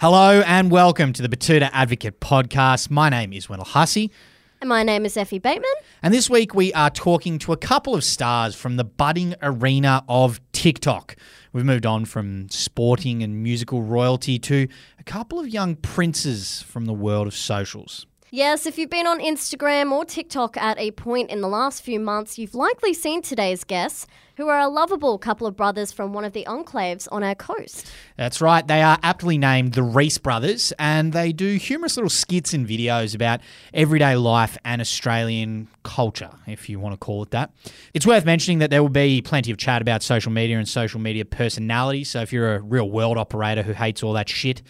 Hello and welcome to the Betoota Advocate podcast. My name is Wendell Hussey, And my name is Effie Bateman. and this week we are talking to a couple of stars from the budding arena of TikTok. We've moved on from sporting and musical royalty to a couple of young princes from the world of socials. Yes, if you've been on Instagram or TikTok at a point in the last few months, you've likely seen today's guests, who are a lovable couple of brothers from one of the enclaves on our coast. That's right, they are aptly named the Reese Brothers, and they do humorous little skits and videos about everyday life and Australian culture, if you want to call it that. It's worth mentioning that there will be plenty of chat about social media and social media personality, so if you're a real world operator who hates all that shit,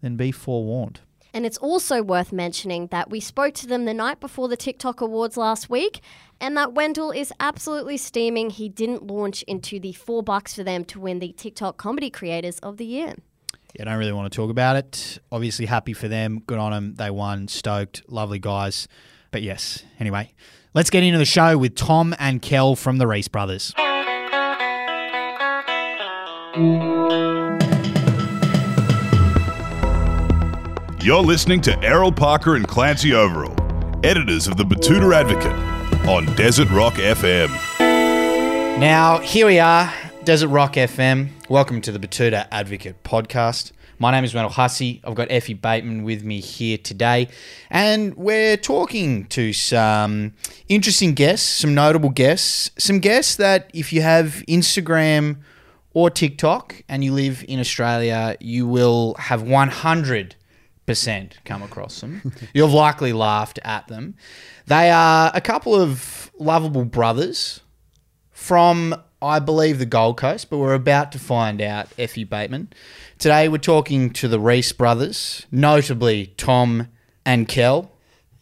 then be forewarned. And it's also worth mentioning that we spoke to them the night before the TikTok Awards last week, and that Wendell is absolutely steaming he didn't launch into the four bucks for them to win the TikTok Comedy Creators of the Year. Yeah, I don't really want to talk about it. Obviously, happy for them. Good on them. They won. Stoked. Lovely guys. But yes, anyway, let's get into the show with Tom and Kel from the Reese Brothers. You're listening to Errol Parker and Clancy Overall, editors of the Betoota Advocate on Desert Rock FM. Now, here we are, Desert Rock FM. Welcome to the Betoota Advocate podcast. My name is Wendell Hussey. I've got Effie Bateman with me here today, and we're talking to some interesting guests, some notable guests, some guests that if you have Instagram or TikTok and you live in Australia, you will have 100 percent come across them. You've likely laughed at them. They are a couple of lovable brothers from, I believe, the Gold Coast, but we're about to find out Effie Bateman. Today we're talking to the Reese brothers, notably Tom and Kel.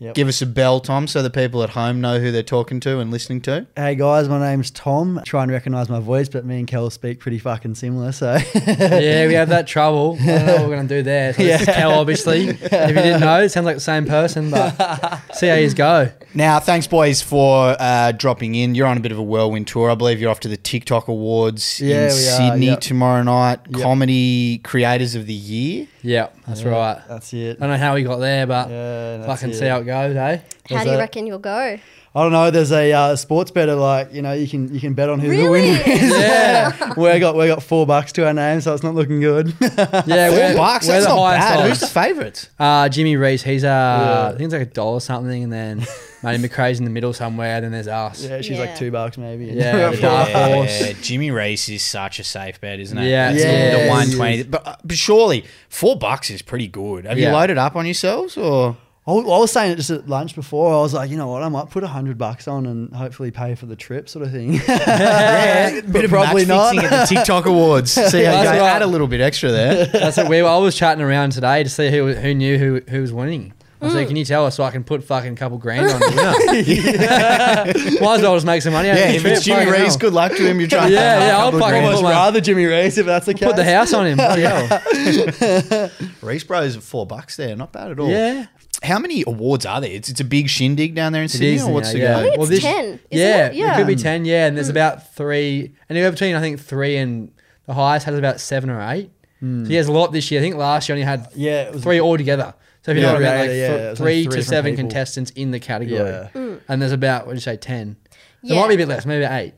Yep. Give us a bell, Tom, so the people at home know who they're talking to and listening to. Hey guys, my name's Tom. Try and recognise my voice, but me and Kel speak pretty fucking similar. So Yeah, we have that trouble. I don't know what we're going to do there. So this is Kel, obviously. If you didn't know, it sounds like the same person, but see how you go. Now, thanks, boys, for uh, dropping in. You're on a bit of a whirlwind tour. I believe you're off to the TikTok Awards Yeah, in we are, Sydney yep. tomorrow night. Yep. Comedy Creators of the Year. Yeah, that's right. that's it. I don't know how we got there, but Yeah, that's fucking it. see how it goes, eh? How Is do you that- reckon you'll go? I don't know. There's a uh, sports better like you know you can you can bet on who Really? the winner is. Yeah. we got we got four bucks to our name, so it's not looking good. Yeah, Four we're, bucks. we're That's the not highest bad. odds. Who's the favourites? Uh, Jimmy Rees, he's uh, Yeah. I think it's like a dollar something, and then Matty McRae's in the middle somewhere, then there's us. yeah, she's Yeah. like two bucks maybe. Yeah, Four the dark horse. Yeah, Jimmy Rees is such a safe bet, isn't it? Yeah, It's yeah, the he one is. But, uh, but surely four bucks is pretty good. Have you Yeah. loaded up on yourselves or? I was I was saying it just at lunch before. I was like, you know what, I might put a hundred bucks on and hopefully pay for the trip, sort of thing. Yeah, but probably not. at the TikTok awards. See how you That's go. right. Add a little bit extra there. That's what we were. I was chatting around today to see who who knew who who was winning. I was like, can you tell us so I can put fucking couple grand on the winner? Might as well just make some money yeah, if it's Jimmy Rees, good luck to him. You're trying. Yeah, to yeah, I'll fucking Almost put my- rather Jimmy Rees if that's the case. Put the house on him. Bloody hell. Reese Bros at four bucks there, not bad at all. Yeah. How many awards are there? It's, it's a big shindig down there in Sydney, is, or what's yeah, the yeah. go? I think Well, it's this- 10. Yeah, it? Yeah. it could be 10, yeah. And there's hmm. about three, anywhere between, I think, three and the highest has about seven or eight. So he has a lot this year. I think last year only had Yeah, three altogether. So if you Yeah, know what I mean, like yeah, th- it was three only to three seven people. contestants in the category. Yeah. Mm. And there's about, what do you say, 10? There Yeah. might be a bit less, maybe eight.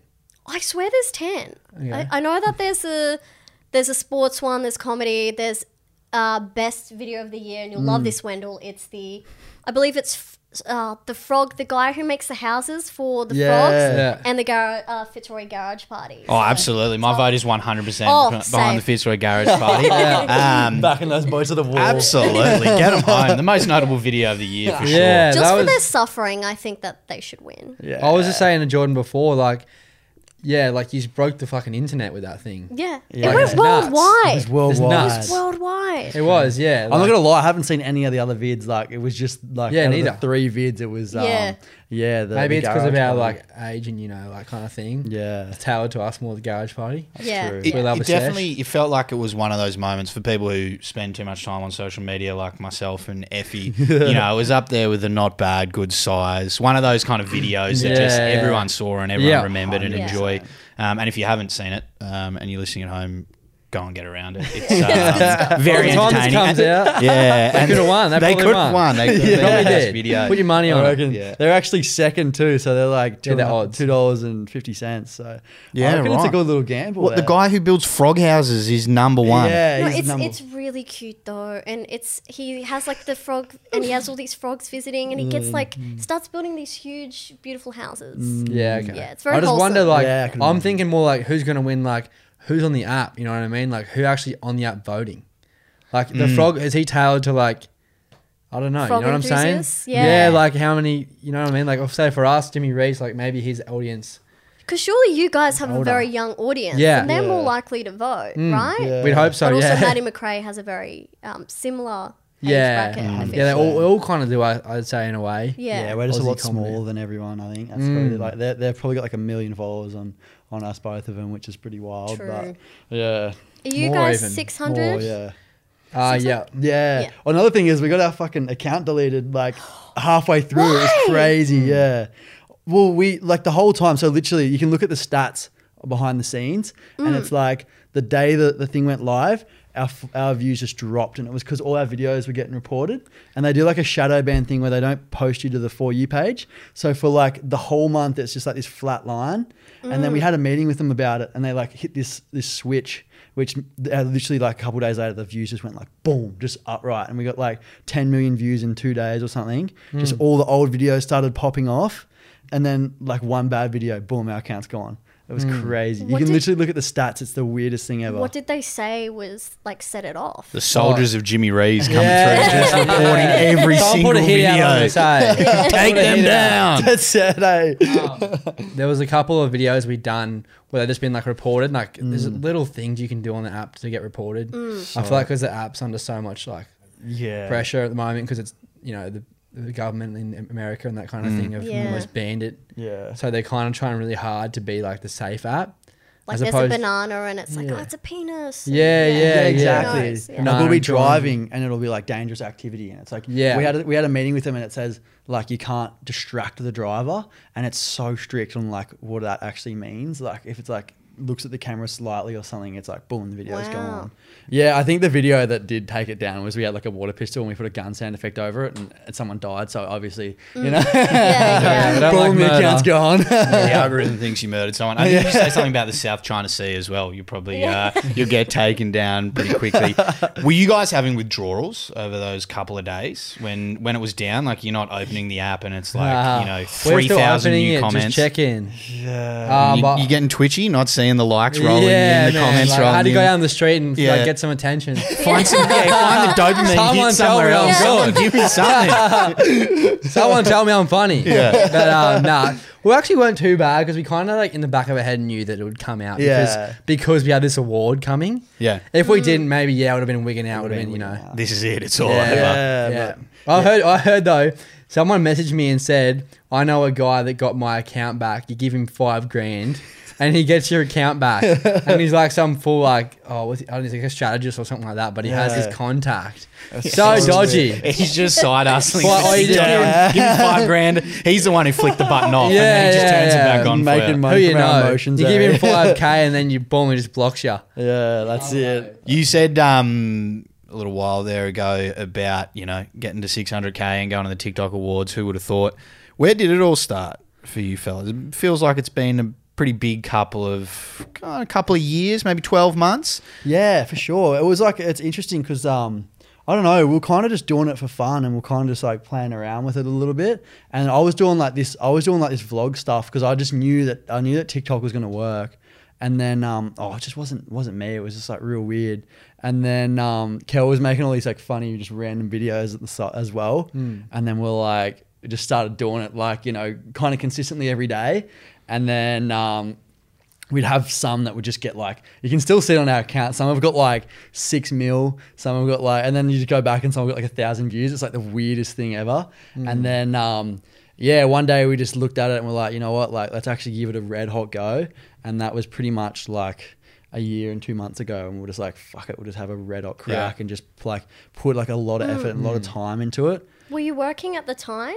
I swear there's 10. Okay. I, I know that there's a there's a sports one, there's comedy, there's uh, best video of the year, and you'll Mm. love this, Wendell. It's the, I believe it's f- uh, the frog, the guy who makes the houses for the Yeah. frogs, Yeah. and the gar- uh, Fitzroy Garage Party. Oh, absolutely. My vote is 100% Oh, behind same. the Fitzroy Garage Party. um, Back in those boats of the wall. absolutely. Get them home. The most notable video of the year for sure. Yeah, Just that for was, their suffering, I think that they should win. Yeah. I was just saying to Jordan before, like, yeah, like you broke the fucking internet with that thing. Yeah, Yeah. it went It's nuts. worldwide. It was worldwide. nuts. worldwide. It was, yeah. I'm not like- gonna lie, I haven't seen any of the other vids. Like it was just like Yeah, out of the neither. three vids. It was um, Yeah. Yeah. The, Maybe the it's because of garage our party. like age and you know like kind of thing. yeah. It's tailored to us more the garage party. yeah, true. It, We love it a sesh. definitely it felt like it was one of those moments for people who spend too much time on social media like myself and Effie. you know, it was up there with a not bad, good size. One of those kind of videos that just Yeah, yeah. everyone saw and everyone Yeah. remembered and Yeah. enjoyed. Um, and if you haven't seen it um, and you're listening at home, go and get around it. It's uh, very By the time this entertaining. comes out, yeah, they could have won. They, They probably could have won. They could have Yeah. Probably did. video. Put your money I on it. reckon Yeah. they're actually second too, so they're like two they're odds. two dollars and fifty cents. So Yeah, I reckon it's a right. good little gamble. What the there. guy who builds frog houses is number one. Yeah, No, he's it's number- it's really cute though, and it's he has like the frog, and he has all these frogs visiting, and he gets Mm. like starts building these huge, beautiful houses. Yeah, okay. Yeah, it's very I just wonder, wholesome. like, Yeah, I can I'm imagine. thinking more like who's going to win, like, who's on the app? You know what I mean? Like, who actually on the app voting? Like, the Mm. frog is he tailored to like, I don't know. Frog you know what I'm saying? enthusiasts? Yeah. like how many? You know what I mean? Like, if say for us, Jimmy Rees, like maybe his audience. Because surely you guys have a very young audience, Yeah. and they're more likely to vote, Mm. right? Yeah. We'd hope so. but also, yeah. Maddie McRae has a very um, similar age yeah, bracket. I Mm. yeah. They all, all kind of do. I, I'd say in a way. yeah. Yeah, we're just a Aussie lot comedy. smaller than everyone. I think that's Mm. probably like they're, they've probably got like a million followers on on us both of them, which is pretty wild. True. But yeah, Are you More guys even. six more, yeah, Uh, yeah. yeah. Yeah. Another thing is we got our fucking account deleted like halfway through. It was crazy. Yeah. Well, we like the whole time. So literally, you can look at the stats behind the scenes, and it's like the day that the thing went live. Our, our views just dropped, and it was because all our videos were getting reported. And they do like a shadow ban thing where they don't post you to the for you page. So for like the whole month, it's just like this flat line. And then we had a meeting with them about it, and they like hit this this switch, which uh, literally like a couple days later, the views just went like boom, just upright, and we got like 10 million views in two days or something. Just all the old videos started popping off, and then like one bad video, boom, our account's gone. It was crazy. You What can did- literally look at the stats. It's the weirdest thing ever. What did they say was like set it off? The soldiers of Jimmy Reeves coming Yeah. through, just reporting every Someone single put a hit out on video. this, eh? Take them hit down. That's it, eh? There was a couple of videos we done where they've just been like reported. Like there's Mm. little things you can do on the app to get reported. I feel like because the app's under so much like yeah. pressure at the moment because it's you know the, the government in America and that kind of mm. thing have Yeah. almost banned it. Yeah. So they're kind of trying really hard to be like the safe app. Like as there's opposed- a banana and it's like, Yeah. oh, it's a penis. Yeah, yeah, Yeah, yeah. exactly. Who knows? Yeah. No, we'll be driving and it'll be like dangerous activity, and it's like Yeah. we had a, we had a meeting with them and it says like you can't distract the driver, and it's so strict on like what that actually means. Like if it's like looks at the camera slightly or something, it's like boom, the video's Wow. gone. Yeah, I think the video that did take it down was we had like a water pistol and we put a gun sound effect over it, and, and someone died. So obviously, you know, Yeah, yeah. they don't like boom, the account's gone. the algorithm thinks you murdered someone. I think you say something about the South China Sea as well. You probably uh, you'll get taken down pretty quickly. Were you guys having withdrawals over those couple of days when when it was down? Like you're not opening the app and it's like Ah, you know we're three still thousand opening new it, comments. Just check in. yeah. Um, you, but- you getting twitchy, not seeing the likes rolling yeah, in the man, comments. like, rolling how do you go down the street and Yeah. like, get some attention? Find some, yeah, find the dopamine Someone hit somewhere else. good. Someone give me something. Someone tell me I'm funny. Yeah. But um, nah, we actually weren't too bad because we kind of like in the back of our head knew that it would come out Yeah. because because we had this award coming. yeah, If we didn't, maybe yeah, it would have been wigging out. Would have been, you know. out. this is it. It's all Yeah, over. Yeah, yeah. but- I heard. I heard though. Someone messaged me and said, "I know a guy that got my account back. You give him five grand." And he gets your account back, and he's like some full like oh, what's he, I don't know, he's like a strategist or something like that. But he has Yeah. his contact. So so dodgy. He's just side hustling. Well, oh, you just give, him, give him five grand. He's the one who flicked the button off, and then he just yeah, turns yeah. it back on for Making you. money Who you from our know? emotions. you give eh? him five k, and then you boom, he just blocks you. Yeah, that's it. You said um, a little while there ago about you know getting to 600k and going to the TikTok awards. Who would have thought? Where did it all start for you fellas? It feels like it's been a pretty big couple of uh, a couple of years, maybe 12 months. Yeah, for sure. It was like it's interesting because um, I don't know, we are kind of just doing it for fun and we are kind of just like playing around with it a little bit. And I was doing like this, I was doing like this vlog stuff because I just knew that I knew that TikTok was going to work. And then um, oh, it just wasn't wasn't me. It was just like real weird. And then um, Kel was making all these like funny, just random videos at the site as well. And then we're like, just started doing it like you know, kind of consistently every day. And then um, we'd have some that would just get like you can still see it on our account. Some have got like six mil, some have got like, and then you just go back and some have got like a thousand views. It's like the weirdest thing ever. And then um, yeah, one day we just looked at it and we're like, you know what, like let's actually give it a red hot go. And that was pretty much like a year and two months ago, and we're just like, fuck it, we'll just have a red hot crack Yeah. and just like put like a lot of effort and a lot of time into it. Were you working at the time?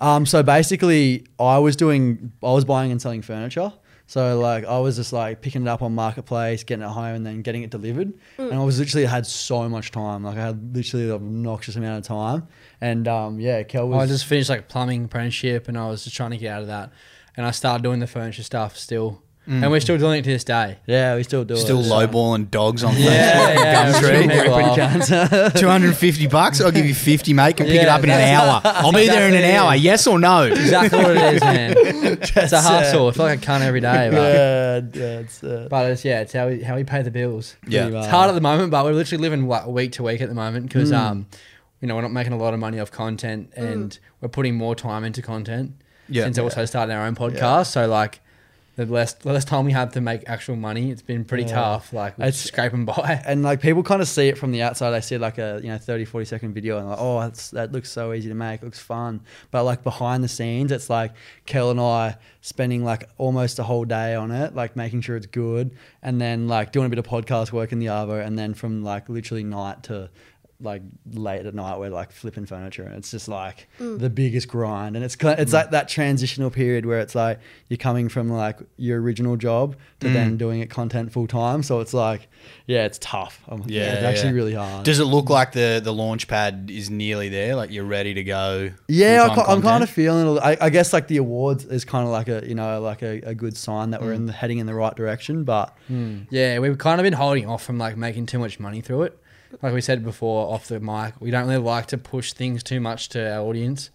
Um, so basically, I was doing, I was buying and selling furniture. So like I was just like picking it up on marketplace, getting it home, and then getting it delivered. And I was literally had so much time. Like I had literally an obnoxious amount of time. And um, yeah, Kel was I just finished like plumbing apprenticeship, and I was just trying to get out of that, and I started doing the furniture stuff still, and we're still doing it to this day. yeah, we still do Still it. Still lowballing dogs on Yeah, yeah, Gumtree. yeah. Pretty 250 bucks. I'll give you 50, mate. Can pick it up in an hour. I'll be there in an hour. it. Yes or no? Exactly what it is, man. it's a That's, uh, hustle. I feel like a can't every day, but, yeah, yeah, it's, uh, but it's yeah, it's how we how we pay the bills. Yeah. It's much. hard at the moment, but we're literally living like week to week at the moment because Mm. um, you know, we're not making a lot of money off content, and we're putting more time into content. Yeah. Since also starting our own podcast, so like. The less, the less time we have to make actual money, it's been pretty Yeah. tough. Like, we're It's- scraping by. and like people kind of see it from the outside they see like a you know 30 40 second video and like oh that's, that looks so easy to make looks fun but like behind the scenes it's like kel and i spending like almost a whole day on it like making sure it's good and then like doing a bit of podcast work in the arvo and then from like literally night to like late at night we're like flipping furniture and it's just like mm. the biggest grind and it's ki- it's mm. like that transitional period where it's like you're coming from like your original job to mm. then doing it content full time so it's like yeah it's tough Um, Yeah, it's actually yeah. really hard Does it look like the, the launch pad is nearly there? Like you're ready to go? yeah I ca- i'm kind of feeling it. I, I guess like the awards is kind of like a you know like a, a good sign that we're in the, heading in the right direction but hmm. Yeah, we've kind of been holding off from like making too much money through it. Like we said before off the mic, we don't really like to push things too much to our audience,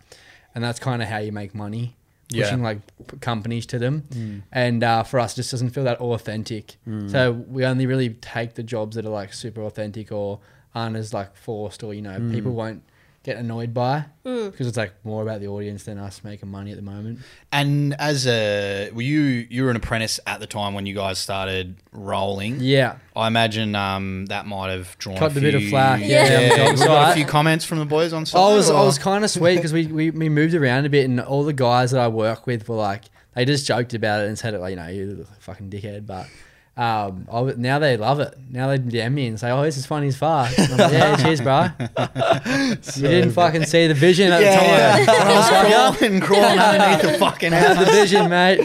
and that's kind of how you make money. Yeah. Pushing like p- companies to them, mm. and uh, for us, it just doesn't feel that authentic. Mm. So we only really take the jobs that are like super authentic or aren't as like forced, or you know, mm. people won't get annoyed by because it's like more about the audience than us making money at the moment. And as a, were you you were an apprentice at the time when you guys started rolling? Yeah, I imagine um, that might have drawn Cut a a bit of flack, yeah, Yeah, on the we got a few comments from the boys on site. I was I was kind of sweet because we, we we moved around a bit, and all the guys that I work with were like they just joked about it and said it like you know you fucking dickhead, but. Um, I, w- now they love it. Now they DM me and say, "Oh, this is funny as fuck." Like, yeah, cheers, bro. you didn't fucking see the vision at yeah, the yeah. time. I was crawling, crawling underneath the fucking Have the vision, mate.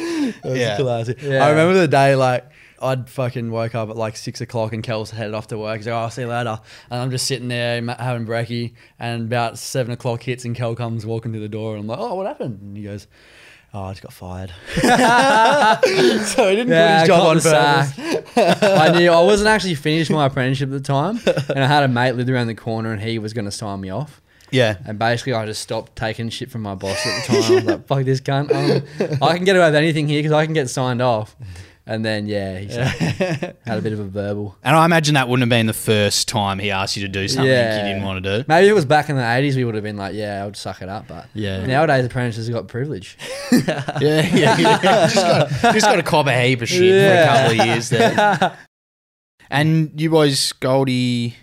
That's Yeah. classic. Yeah. I remember the day like I'd fucking woke up at like six o'clock and Kel's headed off to work. He's like, oh, I'll see you later. And I'm just sitting there having brekkie. And about seven o'clock hits and Kel comes walking through the door. And I'm like, oh, what happened? And he goes, oh, I just got fired. so he didn't Yeah, put his job on purpose. I knew I wasn't actually finished my apprenticeship at the time, and I had a mate lived around the corner, and he was going to sign me off. Yeah. And basically, I just stopped taking shit from my boss at the time. I was like, fuck this cunt. Um, I can get away with anything here because I can get signed off. And then, yeah, he said- had a bit of a verbal. And I imagine that wouldn't have been the first time he asked you to do something Yeah. you didn't want to do. Maybe if it was back in the 80s, we would have been like, yeah, I would suck it up. But Yeah. nowadays, apprentices have got privilege. Yeah, yeah, yeah. just, got, just got to cop a heap of shit Yeah. for a couple of years there. and you boys, Goldie,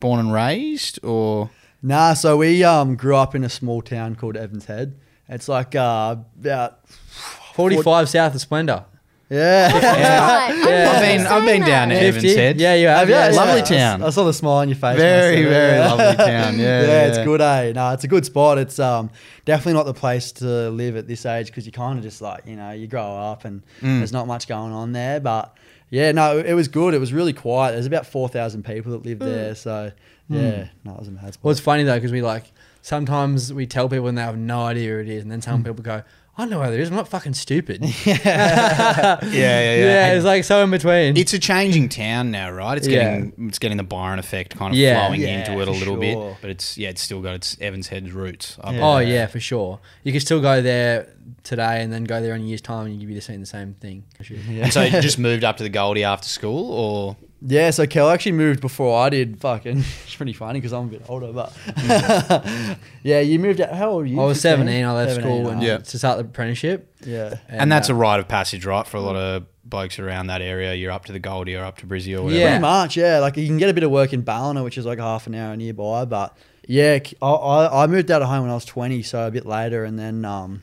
born and raised, or Nah, so we um, grew up in a small town called Evans Head. It's like uh, about 45 south of Splendor. Yeah. Right. I'm Yeah. not I've been, I've been down that. to Evans Head. Yeah, you have. Yeah, yeah, lovely I- town. I, saw the smile on your face. Very, when I said it, very yeah. lovely town. Yeah, yeah, it's good, eh? No, it's a good spot. It's um definitely not the place to live at this age because you kind of just like you know you grow up and Mm. there's not much going on there. But yeah, no, it was good. It was really quiet. There's about four thousand people that live there, so yeah, no, it was a mad spot. Well, it's funny though because we like sometimes we tell people and they have no idea who it is, and then some people go, "I know where it is. I'm not fucking stupid." yeah, yeah, yeah. yeah, it's like so in between. it's a changing town now, right? It's Yeah. getting it's getting the Byron effect kind of Yeah. flowing Yeah, into it a little sure. bit, but it's yeah, it's still got its Evans Head's roots. Yeah. oh yeah, for sure. You can still go there today and then go there in a year's time, and you'll be seeing the same thing. And so you just moved up to the Goldie after school, or Yeah, so Kel actually moved before I did. Fucking, it's pretty funny because I'm a bit older, but yeah, you moved out. How old were you? I was 15? 17. I left 17, school and. Yeah. to start the apprenticeship, yeah. and, that's uh, a rite of passage, right, for a lot of blokes around that area. You're up to the Goldie or up to Brizzy or whatever. Yeah. Pretty much, yeah. Like you can get a bit of work in Ballina, which is like half an hour nearby. But yeah, I, I, I moved out of home when I was 20, so a bit later. And then, um,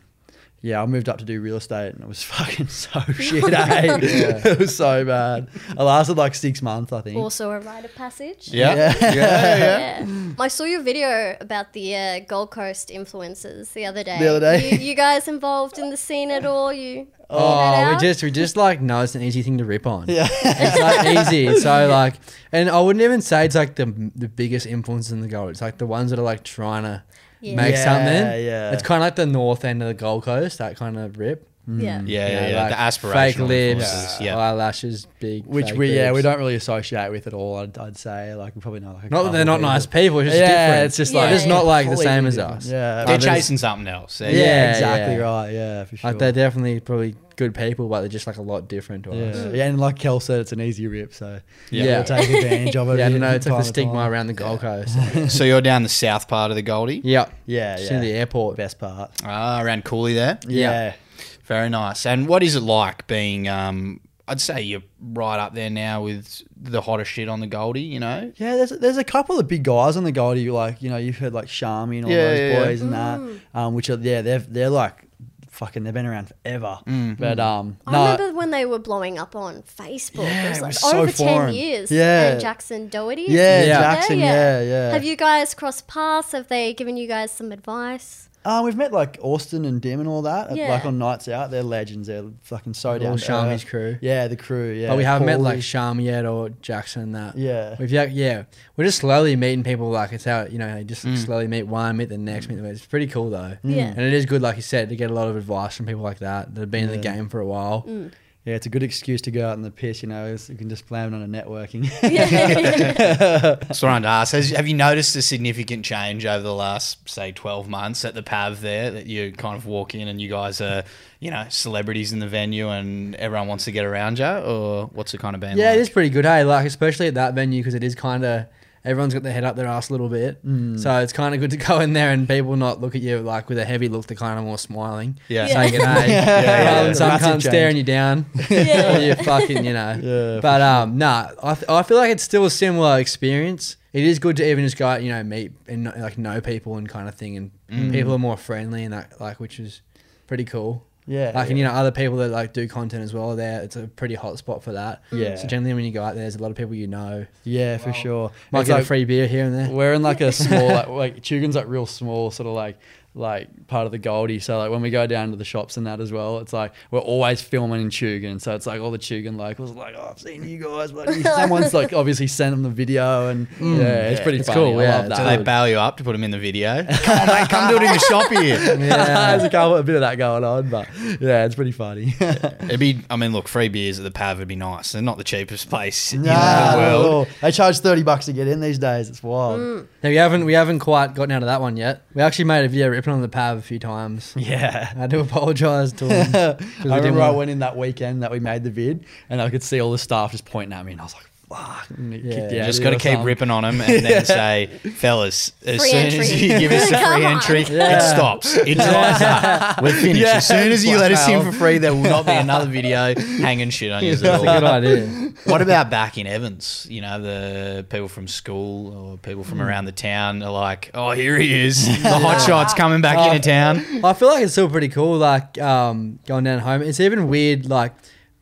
yeah, I moved up to do real estate and it was fucking so shit, eh? It was so bad. I lasted like six months, I think. Also a rite of passage. Yeah, Yeah. yeah, yeah. Yeah. I saw your video about the uh, Gold Coast influencers the other day. The other day? You, you guys involved in the scene at all? You Oh, we just we just like know it's an easy thing to rip on. Yeah. it's like easy. So like, and I wouldn't even say it's like the the biggest influence in the gold. It's like the ones that are like trying to Yeah. make Yeah, something. yeah. It's kind of like the north end of the Gold Coast, that kind of rip. Mm. Yeah. Yeah, You yeah, know, yeah. like the aspirational fake lips, influences, yeah. eyelashes, big. Which fake we yeah we boobs. don't really associate with at all. I'd, I'd say like we probably know like a Not that they're couple not nice people. people. It's just Yeah, different. it's just like- they're not like the completely same as different. us. Yeah. They're Like, chasing something else. They're- Yeah, Yeah, exactly yeah. right. Yeah, for sure. Like they're definitely probably good people, but they're just like a lot different to us. yeah. yeah, and like Kel said, it's an easy rip, so Yeah. yeah, we'll take advantage of it. Yeah, I don't know. It's like time the stigma time. around the Gold Coast. So you're down the south part of the Goldie? yep. Yeah, Just yeah. in the airport. Best part. Ah, around Cooley there. Yeah. Yeah. Very nice. And what is it like being? Um, I'd say you're right up there now with the hottest shit on the Goldie. You know. Yeah, there's there's a couple of big guys on the Goldie, like you know you've heard like Shami and all Yeah, those yeah, yeah. boys and that, um, which are yeah they're they're like fucking they've been around forever. Mm. But um, I no, remember when they were blowing up on Facebook. Yeah, it was it like was so over foreign. 10 years. Yeah. And Jackson Doherty. is Yeah, he Jackson, yeah, yeah. Have you guys crossed paths? Have they given you guys some advice? Uh, we've met like Austin and Dim and all that, Yeah. like on nights out. They're legends. They're fucking so All down. to Shami's earth. crew. Yeah, the crew. Yeah, But we haven't met like Paulie. Sham yet or Jackson and that. Yeah. We've yeah, yeah. We're just slowly meeting people like it's how you know, you just Mm. slowly meet one, meet the next, meet the next. It's pretty cool though. Yeah. And it is good, like you said, to get a lot of advice from people like that that have been in the game for a while. Mm. Yeah, it's a good excuse to go out in the piss. You know, you can just blame it on a networking. That's what I wanted to ask. Has, have you noticed a significant change over the last, say, 12 months at the PAV there that you kind of walk in and you guys are, you know, celebrities in the venue and everyone wants to get around you? Or what's it kind of been Yeah, like? it is pretty good. Hey, like especially at that venue because it is kind of everyone's got their head up their ass a little bit. Mm. So it's kind of good to go in there and people not look at you like with a heavy look. They're kind of more smiling, Yeah. saying it, hey, Yeah, yeah, rather yeah. than some Massive cunt staring you down. Yeah. or you fucking, you know. Yeah, but um, nah, I, th- I feel like it's still a similar experience. It is good to even just go out, you know, meet and like know people and kind of thing, and Mm. people are more friendly and that like, which is pretty cool. Yeah, Like, and you know, other people that like do content as well. There, it's a pretty hot spot for that. Yeah. So generally, when you go out there, there's a lot of people you know. yeah, for sure. Might It's get like- a free beer here and there. We're in like a small, like, like Tugun's like real small, sort of like like part of the Goldie. So like when we go down to the shops and that as well, it's like we're always filming in Tugun. So it's like all the Tugun locals are like, oh, I've seen you guys, but someone's like obviously sent them the video, and mm. yeah, it's pretty It's funny. cool, I yeah, love it's Do they bail you up to put them in the video? come mate, come do it in the shop here. Yeah, there's a couple a bit of that going on, but yeah, it's pretty funny. It'd be, I mean, look, free beers at the PAV would be nice. They're not the cheapest place in the world. They charge thirty bucks to get in these days. It's wild. Mm. Yeah, we haven't we haven't quite gotten out of that one yet. We actually made a video ripping on the pav a few times. Yeah. I do apologise to him. I remember I went in that weekend that we made the vid, and I could see all the staff just pointing at me, and I was like, "Fuck!" And Yeah. You Just got to keep something. ripping on them and then say, fellas, as Free soon as you give us the Come free entry, Yeah. it stops. It dries up. We're finished. Yeah, as soon as you it's let us in for free, there will not be another video hanging shit on you. at That's a good idea. What about back in Evans? You know, the people from school or people from around the town are like, oh, here he is. The hot shot's coming back Oh. into town. I feel like it's still pretty cool, like um, going down home. It's even weird, like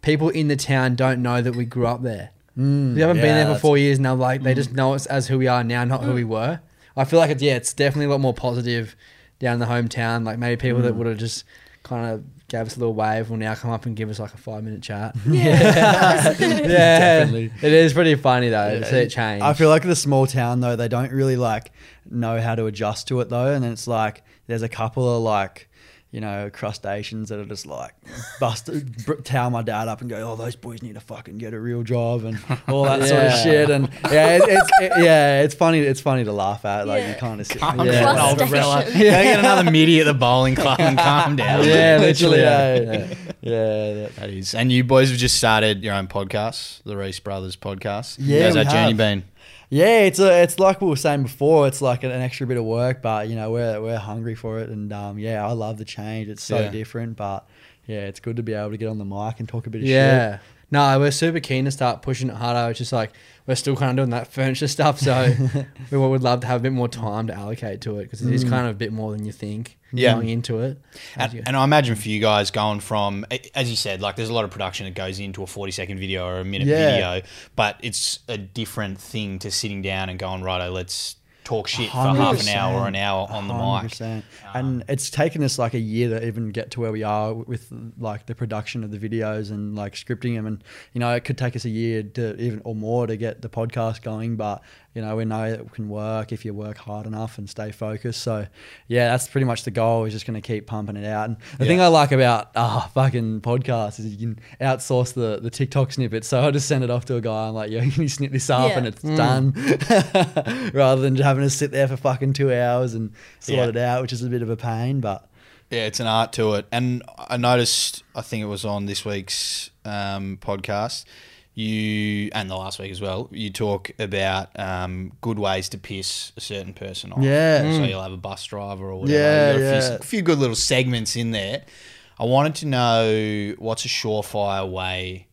people in the town don't know that we grew up there. We haven't been there for four years now. Like they just mm. know us as who we are now, not who we mm. were. I feel like it's yeah, it's definitely a lot more positive down in the hometown. Like maybe people that mm. would have just kind of gave us a little wave will now come up and give us like a five minute chat. Yeah, Definitely. It is pretty funny though to see it change. I feel like the small town though, they don't really like know how to adjust to it though, and then it's like there's a couple of like. You know, crustaceans that are just like bust, br- towel my dad up and go, "Oh, those boys need to fucking get a real job" and all that sort of shit. And yeah, it, it's it, yeah, it's funny. It's funny to laugh at. Like Yeah. you kind of sit, Calm Yeah. down, old Frustration. fella. Get another midi at the bowling club and calm down. yeah, literally. yeah, Yeah. yeah, yeah, that- That is. And you boys have just started your own podcast, the Reese Brothers podcast. Yeah, How's we that journey been? Yeah, it's a, it's like we were saying before. It's like an, an extra bit of work, but you know we're we're hungry for it, and um, yeah, I love the change. It's so Yeah. different, but yeah, it's good to be able to get on the mic and talk a bit of Yeah. No, we're super keen to start pushing it harder. It's just like we're still kind of doing that furniture stuff, so we would love to have a bit more time to allocate to it because it is mm. kind of a bit more than you think Yeah. going into it. And, and I imagine for you guys going from, as you said, like there's a lot of production that goes into a 40 second video or a minute Yeah. video, but it's a different thing to sitting down and going, righto, let's talk shit for half an hour or an hour on the mic. 100%. And um, it's taken us like a year to even get to where we are with like the production of the videos and like scripting them. And, you know, it could take us a year to even or more to get the podcast going. But, you know, we know it can work if you work hard enough and stay focused. So, yeah, that's pretty much the goal is just going to keep pumping it out. And the thing I like about ah fucking podcasts is you can outsource the, the TikTok snippets. So I just send it off to a guy. I'm like, yo, can you snip this up? Yeah. And it's done rather than just having to sit there for fucking two hours and sort Yeah. it out, which is a bit of a pain. But Yeah, it's an art to it. And I noticed, I think it was on this week's um, podcast, you, and the last week as well, you talk about um, good ways to piss a certain person off. Yeah. So Mm. you'll have a bus driver or whatever. Yeah, You've got a, yeah. few, a few good little segments in there. I wanted to know what's a surefire way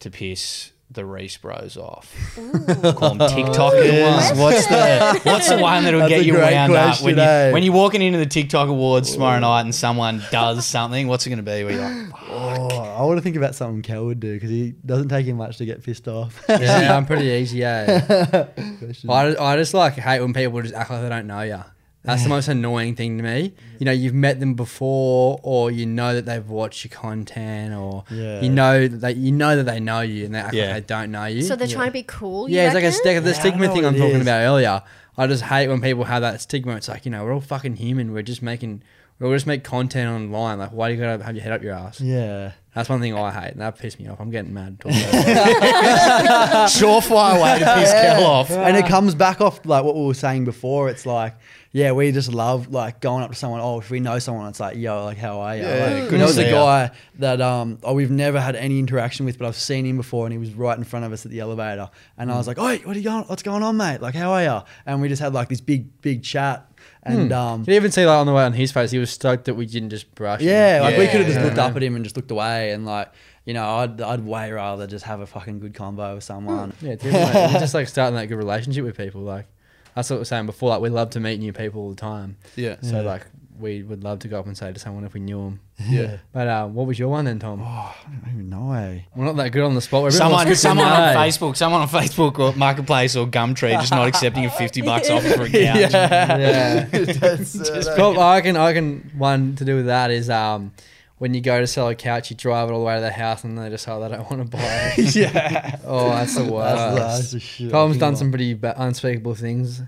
to piss the Reese Bros off. Call them TikTokers. what's the what's the one that'll That's get a you great wound up when, question, you, eh? when you're walking into the TikTok awards tomorrow night and someone does something? What's it going to be? Where you're like, oh, I want to think about something Kel would do because he doesn't take him much to get pissed off. Yeah, I'm pretty easy. Yeah. Question. I, I just like hate when people just act like they don't know you. That's the most annoying thing to me. You know, you've met them before, or you know that they've watched your content, or Yeah. you know that they, you know that they know you, and they act Yeah. like they don't know you. So they're trying to be cool. you yeah, it's like a reckon? the stigma know thing I'm talking is. about earlier. I just hate when people have that stigma. It's like you know we're all fucking human. We're just making we'll just make content online. Like why do you gotta have your head up your ass? yeah. That's one thing I hate, and that pissed me off. I'm getting mad. Talking about it. surefire way to piss Kel off. And it comes back off like what we were saying before. It's like, yeah, we just love like going up to someone. Oh, if we know someone, it's like, yo, like how are you? Yeah, like, good there to was a see ya. guy that um, oh, we've never had any interaction with, but I've seen him before, and he was right in front of us at the elevator, and I was like, oh, what are you going? What's going on, mate? Like, how are you? And we just had like this big, big chat, and um, you can even see like on the way on his face, he was stoked that we didn't just brush. him. Yeah, like we could have just Yeah. looked up at him and just looked away, and like you know, I'd I'd way rather just have a fucking good combo with someone. Yeah, it's different, mate. It's just like starting that good relationship with people. Like that's what we were saying before. Like we love to meet new people all the time. Yeah. So like we would love to go up and say to someone if we knew them. Yeah. But uh, what was your one then, Tom? Oh, I don't even know. Eh? We're not that good on the spot. We're a bit more Someone, scripted someone than on that. Facebook, someone on Facebook or Marketplace or Gumtree just not accepting a fifty bucks offer for a couch. Yeah. That's, uh, Well, I can I can one to do with that is um when you go to sell a couch, you drive it all the way to the house, and they just oh they don't want to buy it. yeah, oh, that's the worst. that's, that's the shit. Tom's done some pretty ba- unspeakable things.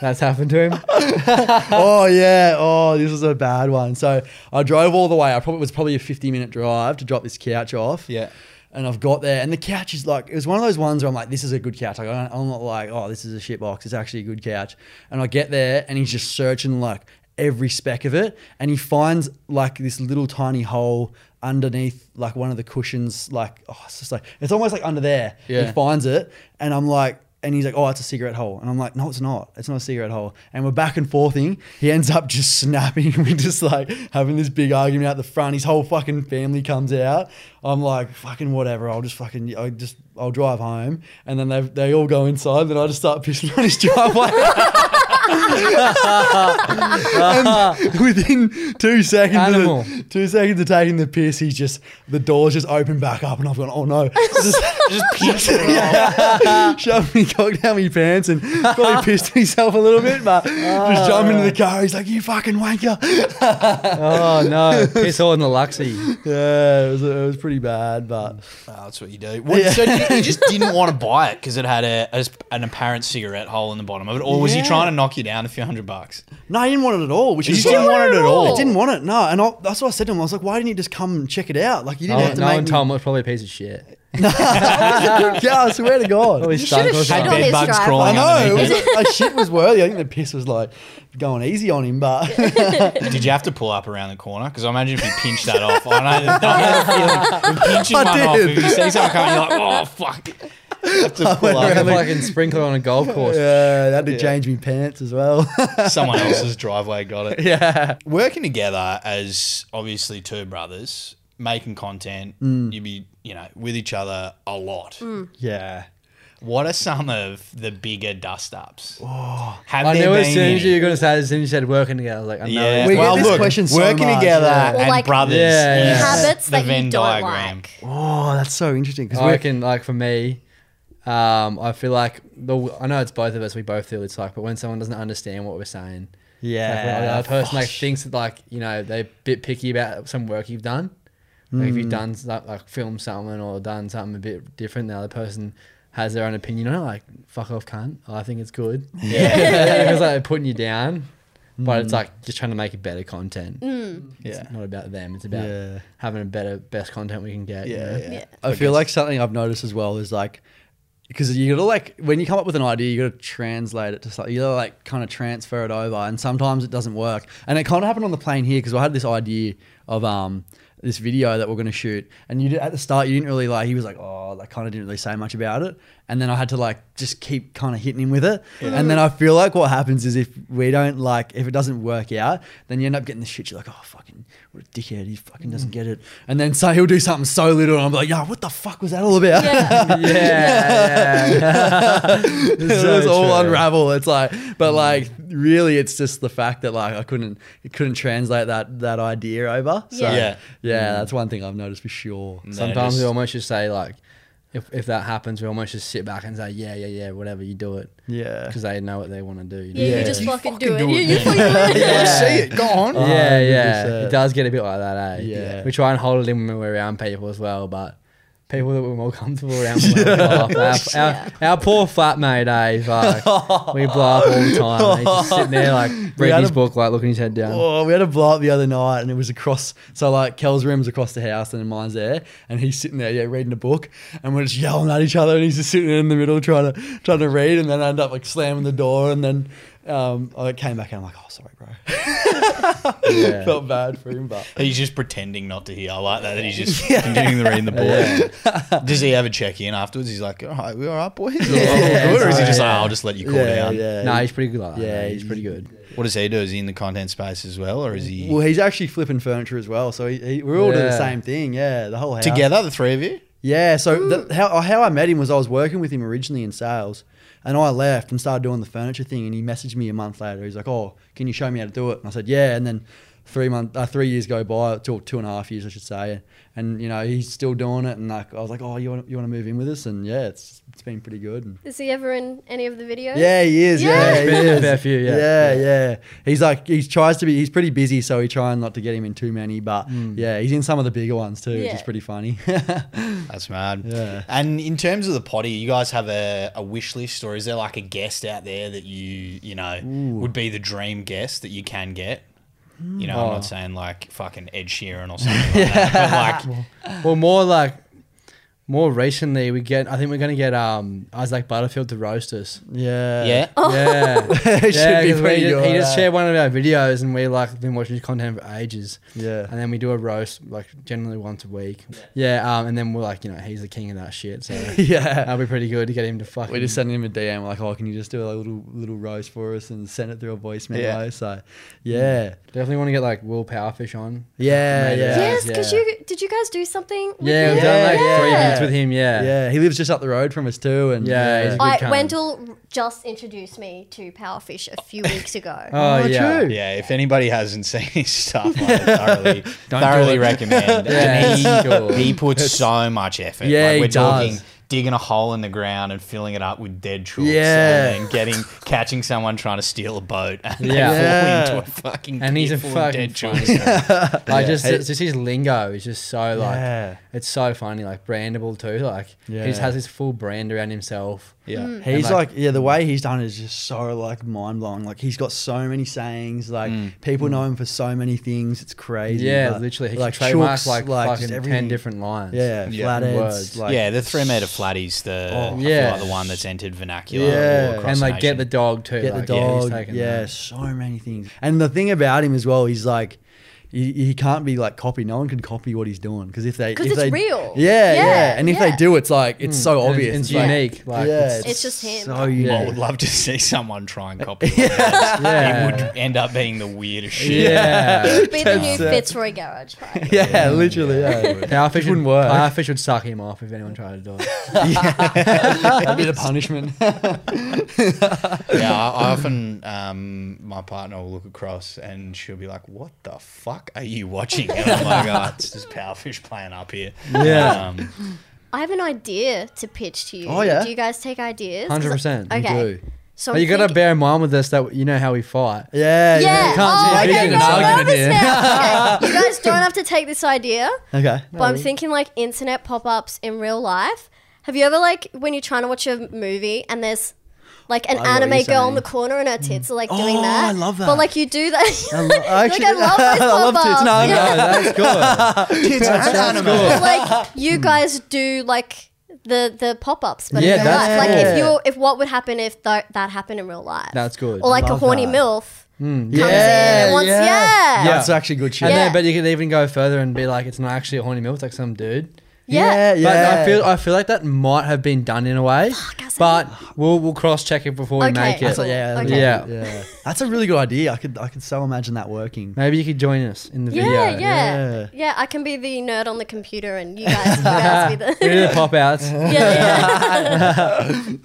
That's happened to him. oh yeah. Oh, this was a bad one. So I drove all the way. I probably it was probably a fifty minute drive to drop this couch off. Yeah. And I've got there, and the couch is like, it was one of those ones where I'm like, this is a good couch. Like, I'm not like, oh, this is a shit box. It's actually a good couch. And I get there, and he's just searching like every speck of it, and he finds like this little tiny hole underneath like one of the cushions. Like, oh, it's just like, it's almost like under there. Yeah. He finds it, and I'm like, and he's like, oh, it's a cigarette hole. And I'm like, no, it's not. It's not a cigarette hole. And we're back and forthing. He ends up just snapping. We're just like having this big argument out the front. His whole fucking family comes out. I'm like, fucking whatever. I'll just fucking, I just, I'll drive home. And then they they all go inside. Then I just start pissing on his driveway. and within two seconds, Animal. of, two seconds of taking the piss, he's just the doors just open back up, and I've gone, oh no, just, Just pinch it off. shoved me cock down my pants and probably pissed himself a little bit, but just ah. jump into the car. He's like, you fucking wanker. Oh no, piss all in the Luxie. yeah, it was, it was pretty bad, but Oh, that's what you do. What, So you, you just didn't want to buy it because it had a, a- an apparent cigarette hole in the bottom of it, or was he Yeah. trying to knock you down a few hundred bucks? no, I didn't want it at all. Which You is just didn't want it at all? I didn't want it. No, and I, that's what I said to him. I was like, why didn't you just come and check it out? Like you didn't No, have to no make one me- told him it was probably a piece of shit. yeah, I swear to God. Probably You stunk should have or shit something. on his Bedbugs driveway. crawling I know. It underneath was, like, shit was worthy. I think the piss was like going easy on him, but Did you have to pull up around the corner? Because I imagine if you pinched that off, I know, I know the feeling of pinching I one off. did. If you see someone coming, you're like, oh fuck. You have to pull Like up a fucking sprinkler on a golf course. yeah, I had to change my pants as well. someone else's driveway. Got it. yeah. Working together as obviously two brothers, making content, Mm. you'd be you know with each other a lot. Yeah. What are some of the bigger dust ups? Have I there knew as been soon as any? you were going to say, as soon as you said working together, I was like, I know. Yeah, it's- We get well, this look, question so working much, together yeah. Or and like brothers. Yeah, yeah. Habits the that you don't diagram. like. Oh, that's so interesting. Because I we reckon, like for me, Um, I feel like the I know it's both of us. We both feel it's like, but when someone doesn't understand what we're saying, Yeah. like, when the other person like thinks that like you know they're a bit picky about some work you've done. Like if you've hmm. done like, like filmed something or done something a bit different, the other person has their own opinion on it. Like fuck off, cunt. I think it's good. Yeah, it's like they're putting you down, but it's hmm. like just trying to make it better content. Hmm. Yeah. It's not about them. It's about Yeah. having a better, best content we can get. you know? yeah. Yeah. I feel like something I've noticed as well is like because you gotta like when you come up with an idea, you gotta translate it to something. You gotta like kind of transfer it over, and sometimes it doesn't work. And it kind of happened on the plane here because I had this idea of um this video that we're gonna shoot, and you did, at the start you didn't really like. He was like, oh, like kind of didn't really say much about it, and then I had to like just keep kind of hitting him with it. And then I feel like what happens is if we don't like if it doesn't work out, then you end up getting the shit. You're like, oh fucking what a dickhead, he fucking doesn't mm. get it. And then so he'll do something so little, and I'm like, yeah, what the fuck was that all about? Yeah. yeah, yeah. it So was all true. unravel. It's like, but mm. like, really, it's just the fact that like I couldn't, it couldn't translate that that idea over. So Yeah. yeah, Yeah. Mm. that's one thing I've noticed for sure. No, Sometimes just- we almost just say like, if, if that happens, we almost just sit back and say, yeah, yeah, yeah, whatever, you do it, Yeah, because they know what they want to do. you know? Yeah, Yeah. you just You fucking, fucking do it. do You, it, you man. fucking do it. Yeah, Yeah. see it. Go on. Yeah, yeah, it does get a bit like that, eh? Yeah. We try and hold it in when we're around people as well, but people that we're more comfortable around, laugh. Our, our, our poor flatmate, eh? Like, we blow up all the time. He's just sitting there, like, reading his a- book, like, looking his head down. Oh, we had a blow up the other night, and it was across. So like, Kel's room's across the house, and mine's there, and he's sitting there, yeah, reading a book, and we're just yelling at each other, and he's just sitting in the middle trying to trying to read, and then I end up like slamming the door, and then um, I came back, and I'm like, oh, sorry, bro. Yeah. Felt bad for him, but He's just pretending not to hear. I like that. That he's just continuing to read the book. Does he ever check in afterwards? He's like, "All right, we all right, boys?" Or, Yeah, or is he yeah. just like, "I'll just let you cool yeah, down"? yeah. No, he's pretty good like that. Yeah, Yeah, he's pretty good. What does he do? Is he in the content space as well, or is he Well, he's actually flipping furniture as well. So he, he, we're all doing the same thing. Yeah, the whole house. together, the three of you? Yeah. So the, how how I met him was I was working with him originally in sales, and I left and started doing the furniture thing. And he messaged me a month later. He's like, "Oh, can you show me how to do it?" And I said, "Yeah." And then three month, uh, three years go by, two two and a half years, I should say. And you know he's still doing it. And like I was like, "Oh, you want you want to move in with us?" And yeah, it's it's been pretty good. And Is he ever in any of the videos? yeah, he is. Yeah. Yeah, He's he been in a fair few, yeah. yeah, yeah. He's like he tries to be. He's pretty busy, so he trying not to get him in too many. But yeah, he's in some of the bigger ones too, which is pretty funny. That's mad. Yeah. And in terms of the potty, you guys have a, a wish list, or is there like a guest out there that you you know would be the dream guest that you can get? You know, I'm Oh. not saying like fucking Ed Sheeran or something like that, but like Well, more like, more recently, we get, I think we're going to get um Isaac Butterfield to roast us. yeah, yeah. Yeah. should yeah, be 'cause we just, he just shared one of our videos and we like been watching his content for ages. Yeah. And then we do a roast like generally once a week. Yeah. um, and then we're like, you know, he's the king of that shit. So yeah. that'll be pretty good to get him to fucking. We just sent him a DM We're like, oh, can you just do a little little roast for us and send it through a voice memo? Yeah. So, yeah, definitely want to get like Will Powerfish on. yeah, Made it. yeah, Yes, because Yeah. you did you guys do something? With Yeah, him? we've done like Yeah. three Yeah. with him. Yeah. yeah. He lives just up the road from us too, and Yeah, he's a good I, cunt. Wendell just introduced me to Powerfish a few weeks ago. Oh, Oh, yeah. true. Yeah, if anybody hasn't seen his stuff, I thoroughly, Don't thoroughly recommend. Yeah, and he, sure. he puts so much effort. Yeah, like he we're talking does. Digging a hole in the ground and filling it up with dead troops. Yeah. and then getting catching someone trying to steal a boat and Yeah. they Yeah. fall into a fucking And he's a fucking dead funny troops. Like just, Hey- just his lingo is just so like Yeah. it's so funny, like brandable too. Like he just has his full brand around himself. Yeah. He's like- like, yeah, the mm. way he's done it is just so like mind blowing. Like he's got so many sayings. Like mm. people mm. know him for so many things. It's crazy. Yeah, but, literally, he like like trademark chooks, like, just fucking ten different lines. Yeah, Yeah. flatheads. Words. Like, yeah, the three meter flatties, the Oh. yeah, Yeah. like the one that's entered vernacular. Yeah. all and like get the dog too. get like, the yeah, he's dog. taken Yeah, so many things. And the thing about him as well, he's like, he, he can't be like copied. No one can copy what he's doing because if they, 'Cause if it's they, real. Yeah, yeah, Yeah, And if yeah. they do, it's like it's so And obvious. It's, like- unique. Like yeah, it's, It's just him. So Yeah. unique. I would love to see someone try and copy. Yeah. yeah. Yeah. It would end up being the weirdest shit. yeah. It would be the new uh, Fitzroy Garage. Right? Yeah, literally. Yeah, Powerfish It wouldn't would work. Powerfish would suck him off if anyone tried to do it. That'd be the punishment. yeah, I, I often um, my partner will look across and she'll be like, "What the fuck are you watching?" And I'm like, "Oh, it's just Powerfish playing up here." Yeah. Um, I have an idea to pitch to you. Oh, yeah? Do you guys take ideas? Hundred percent. Okay. do. So But you got to bear in mind with this that you know how we fight. Yeah, Yeah. can't oh, okay, no, I'm argument nervous here. now. Okay. You guys don't have to take this idea, Okay. but I'm thinking like internet pop-ups in real life. Have you ever like when you're trying to watch a movie and there's like an I anime you're girl in the corner and her tits are like doing Oh, that? I love that. But like you do that. I, lo- I actually, like, I love those I love tits. No, Yeah. no. No, that's good. Kids and anime. But, like you guys do like the the pop-ups but Yeah, in real that's life. Like if you if what would happen if th- that happened in real life? That's good. Or like a horny that. MILF Mm. comes in and wants yeah. Yeah. That's actually good shit. And Yeah. then, but you could even go further and be like, it's not actually a horny milk, it's like some dude. Yeah. yeah. But I feel I feel like that might have been done in a way. hasn't but we'll we'll cross check it before we Okay. make it. That's like, yeah, Okay. Yeah. yeah. That's a really good idea. I could, I could so imagine that working. Maybe you could join us in the Yeah, video. yeah, Yeah. yeah, I can be the nerd on the computer, and you guys, you guys be the. We do the pop outs. yeah,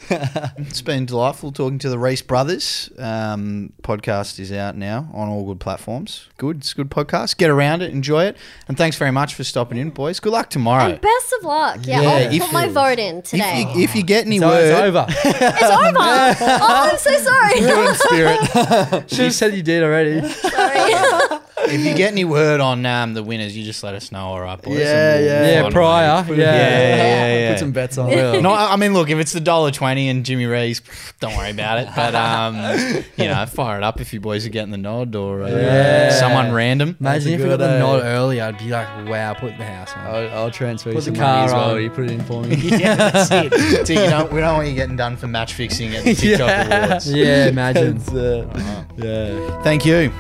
yeah. It's been delightful talking to the Reese brothers. Um, podcast is out now on all good platforms. Good, it's a good podcast. Get around it, enjoy it, and thanks very much for stopping in, boys. Good luck tomorrow. And best of luck. Yeah, Yeah, I'll if put my you- vote in If today. you, if you get any So word, it's over. it's over. oh, I'm so sorry. spirit. She said you did already. sorry. if you get any word on um, the winners, you just let us know. All right, boys. Yeah, and we'll- yeah. Yeah, find a prior. way. Yeah. Yeah, yeah, yeah. Put some bets on. Will. No, I I mean, look, if it's the dollar twenty and Jimmy Rees, don't worry about it. But um, you know, fire it up if you boys are getting the nod or uh, Yeah. someone random. Imagine a if we got good, the nod early, I'd be like, wow, put the house on. I'll, I'll transfer you Put the some car money as well. on. You put it in for me. yeah, that's it. So you don't, we don't want you getting done for match fixing at the TikTok Awards. Yeah, imagine. It's, uh, yeah. Thank you.